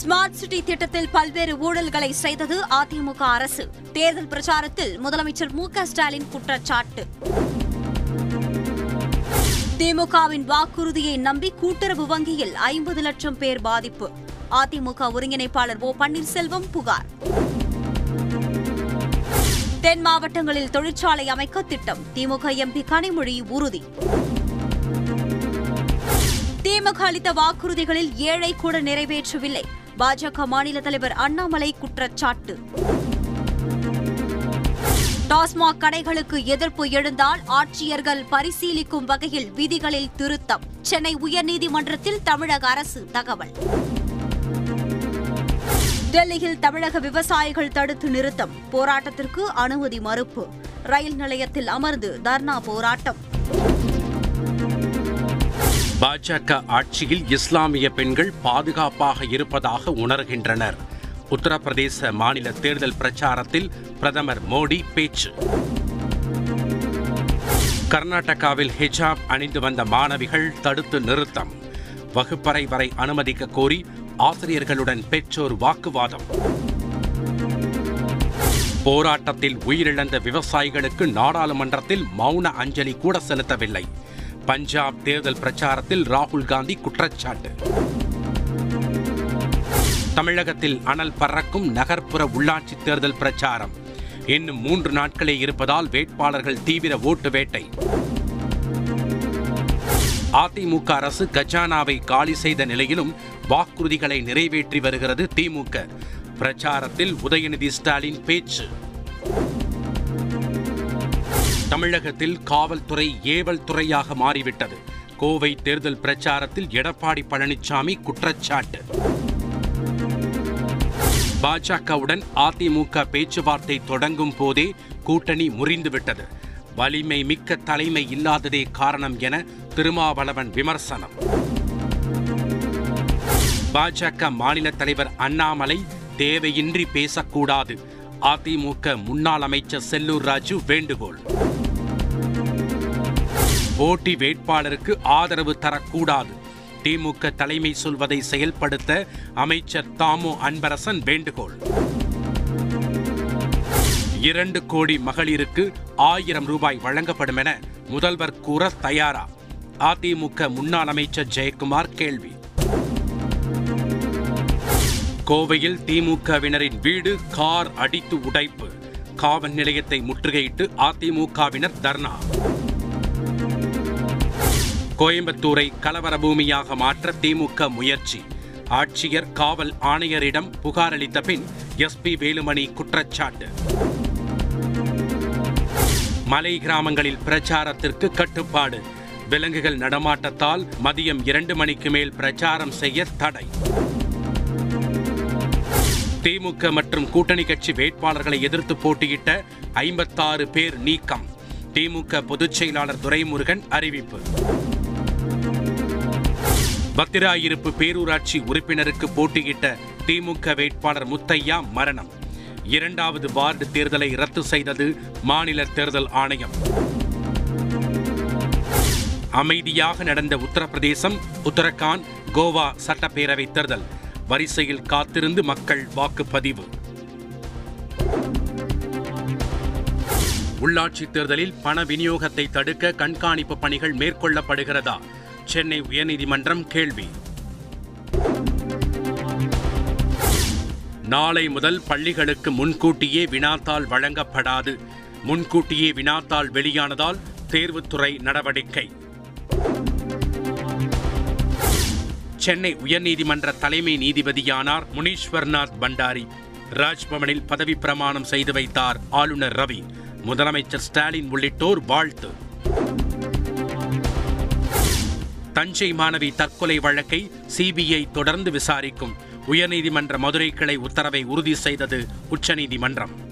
Smart city திட்டத்தில் பல்வேறு ஊழல்களை செய்தது அதிமுக அரசு. தேர்தல் பிரச்சாரத்தில் முதலமைச்சர் மு க ஸ்டாலின் குற்றச்சாட்டு. திமுகவின் வாக்குறுதியை நம்பி கூட்டுறவு வங்கியில் ஐம்பது லட்சம் பேர் பாதிப்பு. அதிமுக ஒருங்கிணைப்பாளர் ஓ பன்னீர்செல்வம் புகார். தென் மாவட்டங்களில் தொழிற்சாலை அமைக்க திட்டம். திமுக எம்பி கனிமொழி உறுதி. திமுக அளித்த வாக்குறுதிகளில் ஏழை கூட நிறைவேற்றவில்லை. பாஜக மாநில தலைவர் அண்ணாமலை குற்றச்சாட்டு. டாஸ்மாக் கடைகளுக்கு எதிர்ப்பு எழுந்தால் ஆட்சியர்கள் பரிசீலிக்கும் வகையில் விதிகளில் திருத்தம். சென்னை உயர்நீதிமன்றத்தில் தமிழக அரசு தகவல். டெல்லியில் தமிழக விவசாயிகள் தடுத்து நிறுத்தம். போராட்டத்திற்கு அனுமதி மறுப்பு. ரயில் நிலையத்தில் அமர்ந்து தர்ணா போராட்டம். பாஜக ஆட்சியில் இஸ்லாமிய பெண்கள் பாதுகாப்பாக இருப்பதாக உணர்கின்றனர். உத்தரப்பிரதேச மாநில தேர்தல் பிரச்சாரத்தில் பிரதமர் மோடி பேச்சு. கர்நாடகாவில் ஹிஜாப் அணிந்து வந்த மாணவிகள் தடுத்து நிறுத்தம். வகுப்பறை வரை அனுமதிக்க கோரி ஆசிரியர்களுடன் பெற்றோர் வாக்குவாதம். போராட்டத்தில் உயிரிழந்த விவசாயிகளுக்கு நாடாளுமன்றத்தில் மௌன அஞ்சலி கூட செலுத்தவில்லை. பஞ்சாப் தேர்தல் பிரச்சாரத்தில் ராகுல் காந்தி குற்றச்சாட்டு. தமிழகத்தில் அனல் பறக்கும் நகர்ப்புற உள்ளாட்சி தேர்தல் பிரச்சாரம். இன்னும் மூன்று நாட்களே இருப்பதால் வேட்பாளர்கள் தீவிர ஓட்டு வேட்டை. அதிமுக அரசு கஜானாவை காலி செய்த நிலையிலும் வாக்குறுதிகளை நிறைவேற்றி வருகிறது திமுக பிரச்சாரத்தில் உதயநிதி ஸ்டாலின் பேச்சு. தமிழகத்தில் காவல்துறை ஏவல் துறையாக மாறிவிட்டது. கோவை தேர்தல் பிரச்சாரத்தில் எடப்பாடி பழனிசாமி குற்றச்சாட்டு. பாஜகவுடன் அதிமுக பேச்சுவார்த்தை தொடங்கும் போதே கூட்டணி முறிந்துவிட்டது. வலிமை மிக்க தலைமை இல்லாததே காரணம் என திருமாவளவன் விமர்சனம். பாஜக மாநில தலைவர் அண்ணாமலை தேவையின்றி பேசக்கூடாது. அதிமுக முன்னாள் அமைச்சர் செல்லூர் ராஜு வேண்டுகோள். போட்டி வேட்பாளருக்கு ஆதரவு தரக்கூடாது. திமுக தலைமை சொல்வதை செயல்படுத்த அமைச்சர் தாமு அன்பரசன் வேண்டுகோள். இரண்டு கோடி மகளிருக்கு ஆயிரம் ரூபாய் வழங்கப்படும் என முதல்வர் கூற தயாரா? அதிமுக முன்னாள் அமைச்சர் ஜெயக்குமார் கேள்வி. கோவையில் திமுகவினரின் வீடு கார் அடித்து உடைப்பு. காவல் நிலையத்தை முற்றுகையிட்டு அதிமுகவினர் தர்ணா. கோயம்புத்தூரை கலவர பூமியாக மாற்ற திமுக முயற்சி. ஆட்சியர் காவல் ஆணையரிடம் புகார் அளித்த பின் எஸ்பி வேலுமணி குற்றச்சாட்டு. மலை கிராமங்களில் பிரச்சாரத்திற்கு கட்டுப்பாடு. விலங்குகள் நடமாட்டத்தால் மதியம் இரண்டு மணிக்கு மேல் பிரச்சாரம் செய்ய தடை. திமுக மற்றும் கூட்டணி கட்சி வேட்பாளர்களை எதிர்த்து போட்டியிட்ட ஐம்பத்தாறு பேர் நீக்கம். திமுக பொதுச் செயலாளர் துரைமுருகன் அறிவிப்பு. பத்திராயிருப்பு பேரூராட்சி உறுப்பினருக்கு போட்டியிட்ட திமுக வேட்பாளர் முத்தையா மரணம். இரண்டாவது வார்டு தேர்தலை ரத்து செய்தது மாநில தேர்தல் ஆணையம். அமைதியாக நடந்த உத்தரப்பிரதேசம் உத்தரகாண்ட் கோவா சட்டப்பேரவை தேர்தல். வரிசையில் காத்திருந்து மக்கள் வாக்குப்பதிவு. உள்ளாட்சி தேர்தலில் பண விநியோகத்தை தடுக்க கண்காணிப்பு பணிகள் மேற்கொள்ளப்படுகிறதா? சென்னை உயர்நீதிமன்றம் கேள்வி. நாளை முதல் பள்ளிகளுக்கு முன்கூட்டியே வினாத்தாள் வழங்கப்படாது. முன்கூட்டியே வினாத்தாள் வெளியானதால் தேர்வுத்துறை நடவடிக்கை. சென்னை உயர்நீதிமன்ற தலைமை நீதிபதியானார் முனீஸ்வர்நாத் பண்டாரி. ராஜ்பவனில் பதவி பிரமாணம் செய்து வைத்தார் ஆளுநர் ரவி. முதலமைச்சர் ஸ்டாலின் உள்ளிட்டோர் வாழ்த்து. தஞ்சை மாணவி தற்கொலை வழக்கை சிபிஐ தொடர்ந்து விசாரிக்கும். உயர்நீதிமன்ற மதுரை கிளை உத்தரவை உறுதி செய்தது உச்சநீதிமன்றம்.